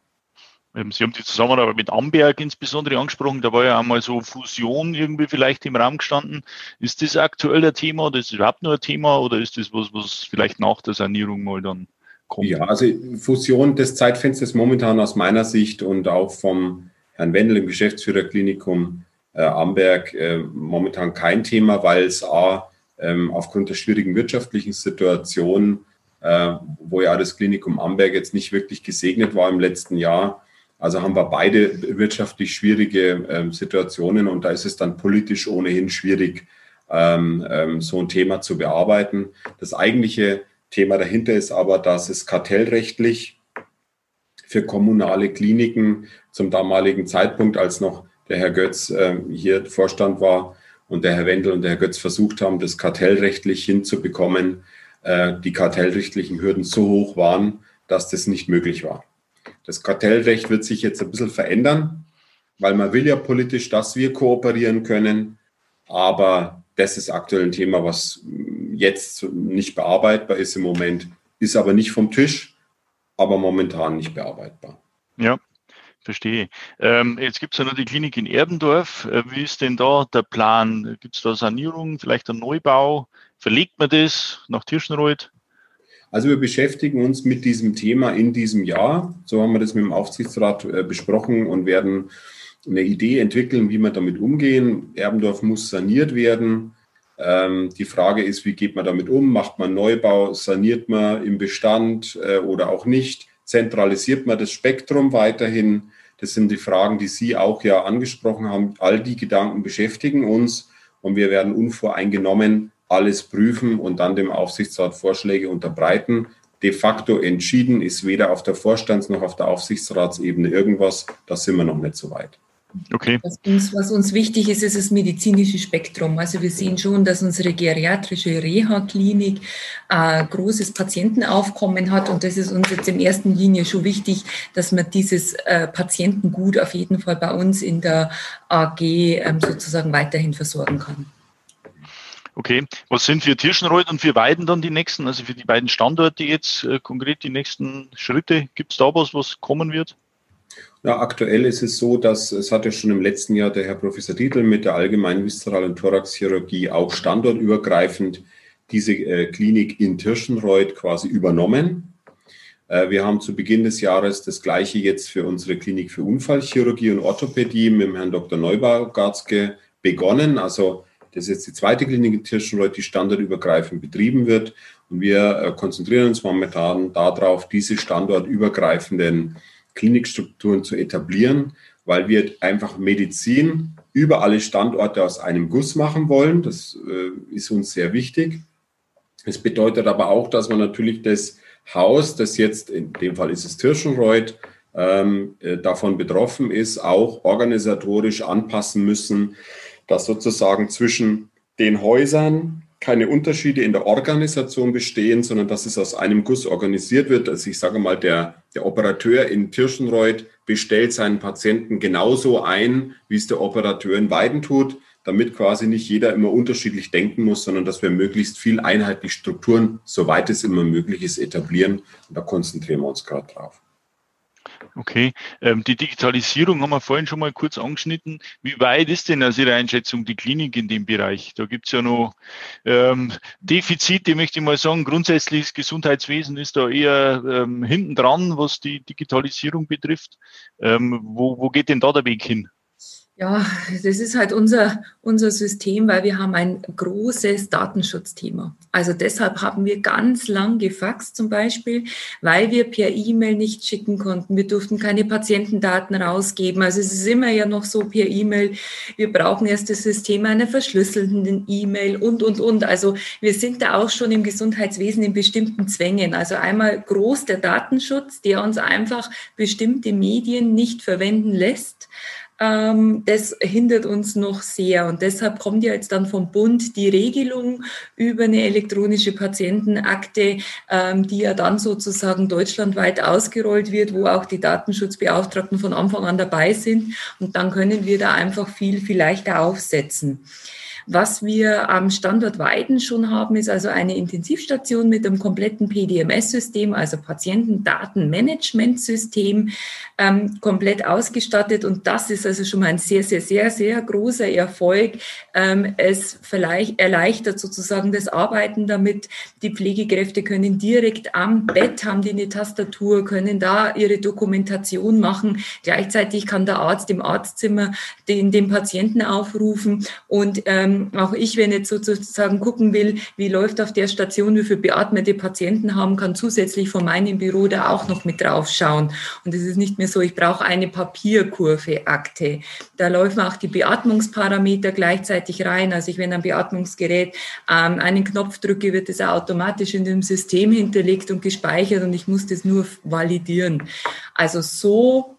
Ähm, Sie haben die Zusammenarbeit mit Amberg insbesondere angesprochen. Da war ja einmal so Fusion irgendwie vielleicht im Raum gestanden. Ist das aktuell ein Thema oder ist das überhaupt nur ein Thema oder ist das was, was vielleicht nach der Sanierung mal dann kommt? Ja, also Fusion des Zeitfensters momentan aus meiner Sicht und auch vom Herrn Wendel im Geschäftsführerklinikum äh, Amberg äh, momentan kein Thema, weil es A, ähm, aufgrund der schwierigen wirtschaftlichen Situation, äh, wo ja das Klinikum Amberg jetzt nicht wirklich gesegnet war im letzten Jahr, also haben wir beide wirtschaftlich schwierige ähm, Situationen und da ist es dann politisch ohnehin schwierig, ähm, ähm, so ein Thema zu bearbeiten. Das eigentliche Thema dahinter ist aber, dass es kartellrechtlich für kommunale Kliniken zum damaligen Zeitpunkt, als noch der Herr Götz äh, hier Vorstand war und der Herr Wendel und der Herr Götz versucht haben, das kartellrechtlich hinzubekommen, äh, die kartellrechtlichen Hürden so hoch waren, dass das nicht möglich war. Das Kartellrecht wird sich jetzt ein bisschen verändern, weil man will ja politisch, dass wir kooperieren können, aber das ist aktuell ein Thema, was jetzt nicht bearbeitbar ist im Moment, ist aber nicht vom Tisch, aber momentan nicht bearbeitbar. Ja, Verstehe. Ähm, jetzt gibt es ja noch die Klinik in Erbendorf. Äh, wie ist denn da der Plan? Gibt es da Sanierung, vielleicht ein Neubau? Verlegt man das nach Tirschenreuth? Also wir beschäftigen uns mit diesem Thema in diesem Jahr. So haben wir das mit dem Aufsichtsrat äh, besprochen und werden eine Idee entwickeln, wie wir damit umgehen. Erbendorf muss saniert werden. Ähm, die Frage ist, wie geht man damit um? Macht man Neubau? Saniert man im Bestand äh, oder auch nicht? Zentralisiert man das Spektrum weiterhin? Das sind die Fragen, die Sie auch ja angesprochen haben. All die Gedanken beschäftigen uns und wir werden unvoreingenommen alles prüfen und dann dem Aufsichtsrat Vorschläge unterbreiten. De facto entschieden ist weder auf der Vorstands- noch auf der Aufsichtsratsebene irgendwas. Da sind wir noch nicht so weit. Okay. Was uns, was uns wichtig ist, ist das medizinische Spektrum. Also wir sehen schon, dass unsere geriatrische Reha-Klinik ein äh, großes Patientenaufkommen hat und das ist uns jetzt in erster Linie schon wichtig, dass man dieses äh, Patientengut auf jeden Fall bei uns in der AG ähm, sozusagen weiterhin versorgen kann. Okay, was sind für Tirschenreuth und für Weiden dann die nächsten, also für die beiden Standorte jetzt äh, konkret die nächsten Schritte? Gibt es da was, was kommen wird? Ja, aktuell ist es so, dass es hatte schon im letzten Jahr der Herr Professor Dietl mit der allgemeinen Viszeral- und Thoraxchirurgie auch standortübergreifend diese äh, Klinik in Tirschenreuth quasi übernommen. Äh, wir haben zu Beginn des Jahres das Gleiche jetzt für unsere Klinik für Unfallchirurgie und Orthopädie mit dem Herrn Dr. Neubaugarzke begonnen. Also das ist jetzt die zweite Klinik in Tirschenreuth, die standortübergreifend betrieben wird. Und wir äh, konzentrieren uns momentan darauf, diese standortübergreifenden Klinikstrukturen zu etablieren, weil wir einfach Medizin über alle Standorte aus einem Guss machen wollen. Das äh, ist uns sehr wichtig. Es bedeutet aber auch, dass man natürlich das Haus, das jetzt, in dem Fall ist es Tirschenreuth, ähm, äh, davon betroffen ist, auch organisatorisch anpassen müssen, dass sozusagen zwischen den Häusern keine Unterschiede in der Organisation bestehen, sondern dass es aus einem Guss organisiert wird. Also ich sage mal, der, der Operateur in Tirschenreuth bestellt seinen Patienten genauso ein, wie es der Operateur in Weiden tut, damit quasi nicht jeder immer unterschiedlich denken muss, sondern dass wir möglichst viel einheitliche Strukturen, soweit es immer möglich ist, etablieren. Und da konzentrieren wir uns gerade drauf. Okay, ähm, die Digitalisierung haben wir vorhin schon mal kurz angeschnitten. Wie weit ist denn aus Ihrer Einschätzung die Klinik in dem Bereich? Da gibt es ja noch ähm, Defizite, möchte ich mal sagen. Grundsätzlich das Gesundheitswesen ist da eher ähm, hinten dran, was die Digitalisierung betrifft. Ähm, wo, wo geht denn da der Weg hin? Ja, das ist halt unser, unser System, weil wir haben ein großes Datenschutzthema. Also deshalb haben wir ganz lang gefaxt zum Beispiel, weil wir per E-Mail nicht schicken konnten. Wir durften keine Patientendaten rausgeben. Also es ist immer ja noch so per E-Mail. Wir brauchen erst das System einer verschlüsselten E-Mail und, und, und. Also wir sind da auch schon im Gesundheitswesen in bestimmten Zwängen. Also einmal groß der Datenschutz, der uns einfach bestimmte Medien nicht verwenden lässt das hindert uns noch sehr. Und deshalb kommt ja jetzt dann vom Bund die Regelung über eine elektronische Patientenakte, ähm, die ja dann sozusagen deutschlandweit ausgerollt wird, wo auch die Datenschutzbeauftragten von Anfang an dabei sind. Und dann können wir da einfach viel, viel leichter aufsetzen. Was wir am Standort Weiden schon haben, ist also eine Intensivstation mit einem kompletten PDMS-System, also Patientendatenmanagementsystem, ähm, komplett ausgestattet. Und das ist also schon mal ein sehr, sehr, sehr, sehr großer Erfolg. Ähm, es erleichtert sozusagen das Arbeiten damit. Die Pflegekräfte können direkt am Bett, haben die eine Tastatur, können da ihre Dokumentation machen. Gleichzeitig kann der Arzt im Arztzimmer den, den Patienten aufrufen und ähm, auch ich, wenn jetzt sozusagen gucken will, wie läuft auf der Station, wie viele beatmete Patienten haben, kann zusätzlich von meinem Büro da auch noch mit drauf schauen. Und es ist nicht mehr so, ich brauche eine Papierkurve, Akte. Da laufen auch die Beatmungsparameter gleichzeitig rein. Also ich, wenn ein Beatmungsgerät ähm, einen Knopf drücke, wird es automatisch in dem System hinterlegt und gespeichert und ich muss das nur validieren. Also so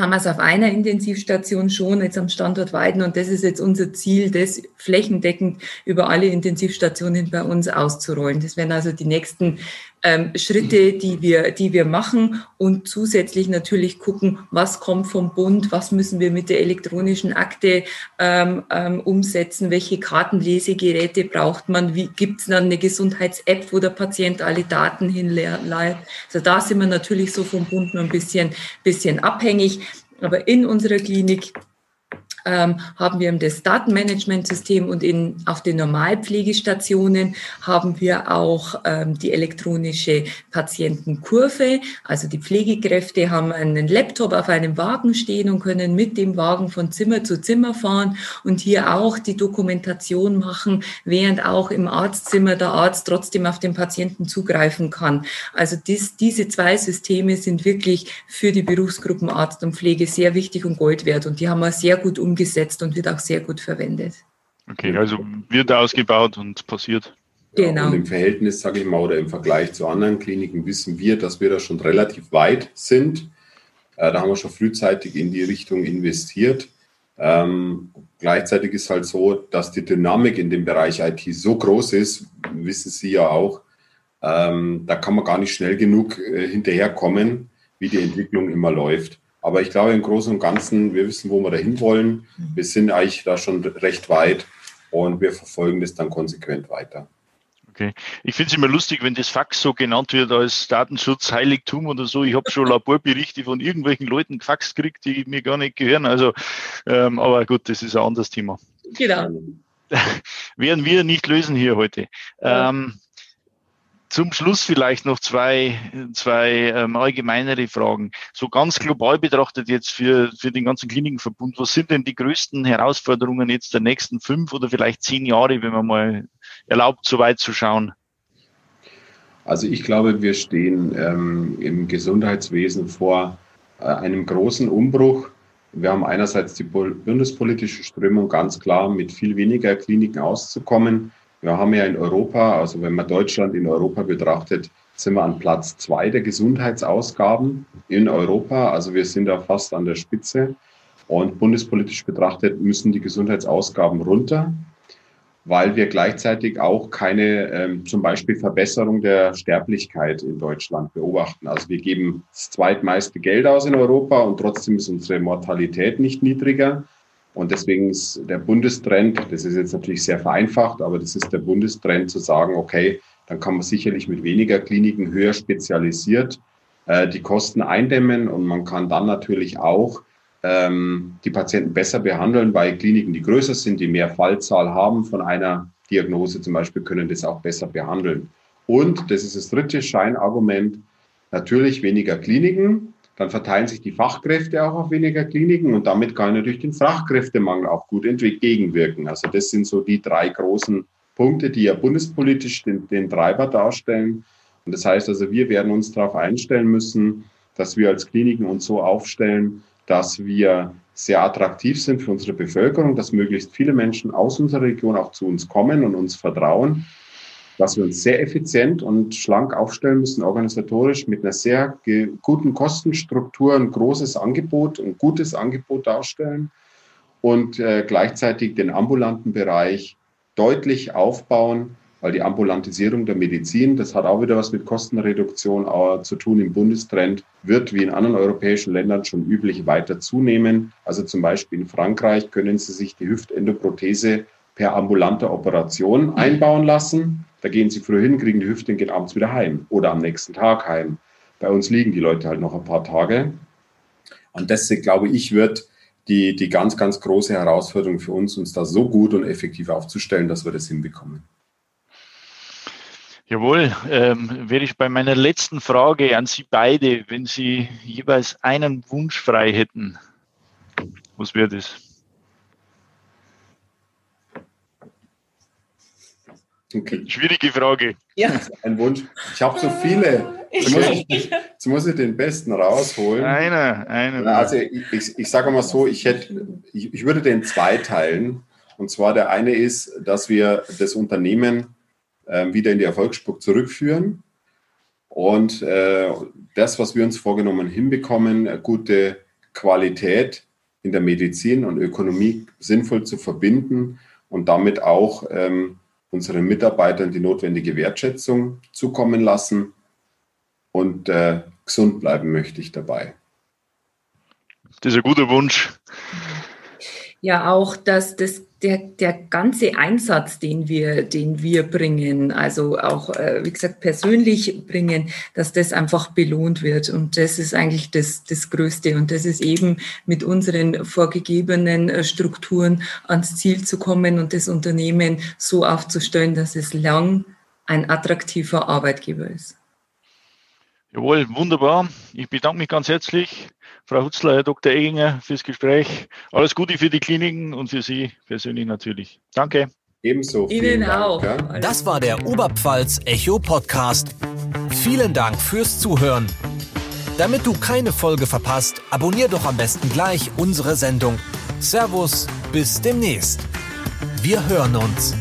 haben wir es auf einer Intensivstation schon, jetzt am Standort Weiden. Und das ist jetzt unser Ziel, das flächendeckend über alle Intensivstationen bei uns auszurollen. Das wären also die nächsten ähm, Schritte, die wir, die wir machen und zusätzlich natürlich gucken, was kommt vom Bund, was müssen wir mit der elektronischen Akte ähm, ähm, umsetzen, welche Kartenlesegeräte braucht man, wie gibt es dann eine Gesundheits-App, wo der Patient alle Daten hinleitet. Also da sind wir natürlich so vom Bund noch ein bisschen, bisschen abhängig. Aber in unserer Klinik ähm, haben wir das Datenmanagementsystem und in, auf den Normalpflegestationen haben wir auch ähm, die elektronische Patientenkurve. Also die Pflegekräfte haben einen Laptop auf einem Wagen stehen und können mit dem Wagen von Zimmer zu Zimmer fahren und hier auch die Dokumentation machen, während auch im Arztzimmer der Arzt trotzdem auf den Patienten zugreifen kann. Also dies, diese zwei Systeme sind wirklich für die Berufsgruppen Arzt und Pflege sehr wichtig und Gold wert und die haben wir sehr gut umgesetzt und wird auch sehr gut verwendet. Okay, also wird ausgebaut und passiert. Genau. Ja, und im Verhältnis, sage ich mal, oder im Vergleich zu anderen Kliniken wissen wir, dass wir da schon relativ weit sind. Äh, da haben wir schon frühzeitig in die Richtung investiert. Ähm, gleichzeitig ist halt so, dass die Dynamik in dem Bereich IT so groß ist, wissen Sie ja auch, ähm, da kann man gar nicht schnell genug äh, hinterherkommen, wie die Entwicklung immer läuft. Aber ich glaube im Großen und Ganzen, wir wissen, wo wir dahin wollen. Wir sind eigentlich da schon recht weit und wir verfolgen das dann konsequent weiter. Okay. Ich finde es immer lustig, wenn das Fax so genannt wird als Datenschutz, Heiligtum oder so. Ich habe schon Laborberichte von irgendwelchen Leuten gefaxt gekriegt, die mir gar nicht gehören. Also, ähm, aber gut, das ist ein anderes Thema. Genau. Werden wir nicht lösen hier heute. Ja. Ähm, zum Schluss vielleicht noch zwei, zwei ähm, allgemeinere Fragen. So ganz global betrachtet jetzt für, für den ganzen Klinikenverbund, was sind denn die größten Herausforderungen jetzt der nächsten fünf oder vielleicht zehn Jahre, wenn man mal erlaubt, so weit zu schauen? Also ich glaube, wir stehen ähm, im Gesundheitswesen vor äh, einem großen Umbruch. Wir haben einerseits die bundespolitische Strömung ganz klar mit viel weniger Kliniken auszukommen. Wir haben ja in Europa, also wenn man Deutschland in Europa betrachtet, sind wir an Platz zwei der Gesundheitsausgaben in Europa. Also wir sind da fast an der Spitze. Und bundespolitisch betrachtet müssen die Gesundheitsausgaben runter, weil wir gleichzeitig auch keine ähm, zum Beispiel Verbesserung der Sterblichkeit in Deutschland beobachten. Also wir geben das zweitmeiste Geld aus in Europa und trotzdem ist unsere Mortalität nicht niedriger. Und deswegen ist der Bundestrend, das ist jetzt natürlich sehr vereinfacht, aber das ist der Bundestrend zu sagen, okay, dann kann man sicherlich mit weniger Kliniken höher spezialisiert äh, die Kosten eindämmen und man kann dann natürlich auch ähm, die Patienten besser behandeln, weil Kliniken, die größer sind, die mehr Fallzahl haben von einer Diagnose zum Beispiel, können das auch besser behandeln. Und, das ist das dritte Scheinargument, natürlich weniger Kliniken, dann verteilen sich die Fachkräfte auch auf weniger Kliniken und damit kann natürlich den Fachkräftemangel auch gut entgegenwirken. Also das sind so die drei großen Punkte, die ja bundespolitisch den, den Treiber darstellen. Und das heißt also, wir werden uns darauf einstellen müssen, dass wir als Kliniken uns so aufstellen, dass wir sehr attraktiv sind für unsere Bevölkerung, dass möglichst viele Menschen aus unserer Region auch zu uns kommen und uns vertrauen dass wir uns sehr effizient und schlank aufstellen müssen, organisatorisch mit einer sehr guten Kostenstruktur, ein großes Angebot, ein gutes Angebot darstellen und äh, gleichzeitig den ambulanten Bereich deutlich aufbauen, weil die Ambulantisierung der Medizin, das hat auch wieder was mit Kostenreduktion äh, zu tun im Bundestrend, wird wie in anderen europäischen Ländern schon üblich weiter zunehmen. Also zum Beispiel in Frankreich können Sie sich die Hüftendoprothese per ambulante Operation einbauen lassen. Da gehen sie früh hin, kriegen die Hüfte und gehen abends wieder heim oder am nächsten Tag heim. Bei uns liegen die Leute halt noch ein paar Tage. Und das, glaube ich, wird die, die ganz, ganz große Herausforderung für uns, uns da so gut und effektiv aufzustellen, dass wir das hinbekommen. Jawohl, ähm, wäre ich bei meiner letzten Frage an Sie beide, wenn Sie jeweils einen Wunsch frei hätten, was wäre das? Okay. Schwierige Frage. Ja. Ein Wunsch. Ich habe so viele. Jetzt muss, ich, jetzt muss ich den besten rausholen. Einer, einer. Also ich, ich, ich sage mal so, ich, hätte, ich, ich würde den zwei teilen. Und zwar der eine ist, dass wir das Unternehmen äh, wieder in die Erfolgsspur zurückführen und äh, das, was wir uns vorgenommen hinbekommen, gute Qualität in der Medizin und Ökonomie sinnvoll zu verbinden und damit auch ähm, unseren Mitarbeitern die notwendige Wertschätzung zukommen lassen und äh, gesund bleiben möchte ich dabei. Das ist ein guter Wunsch. Ja, auch, dass das der, der ganze Einsatz, den wir, den wir bringen, also auch, äh, wie gesagt, persönlich bringen, dass das einfach belohnt wird. Und das ist eigentlich das, das Größte. Und das ist eben mit unseren vorgegebenen äh, Strukturen ans Ziel zu kommen und das Unternehmen so aufzustellen, dass es lang ein attraktiver Arbeitgeber ist. Jawohl, wunderbar. Ich bedanke mich ganz herzlich, Frau Hutzler, Herr Dr. Eginger, fürs Gespräch. Alles Gute für die Kliniken und für Sie persönlich natürlich. Danke. Ebenso. Ihnen Dank, auch. Ja. Das war der Oberpfalz Echo Podcast. Vielen Dank fürs Zuhören. Damit du keine Folge verpasst, abonnier doch am besten gleich unsere Sendung. Servus, bis demnächst. Wir hören uns.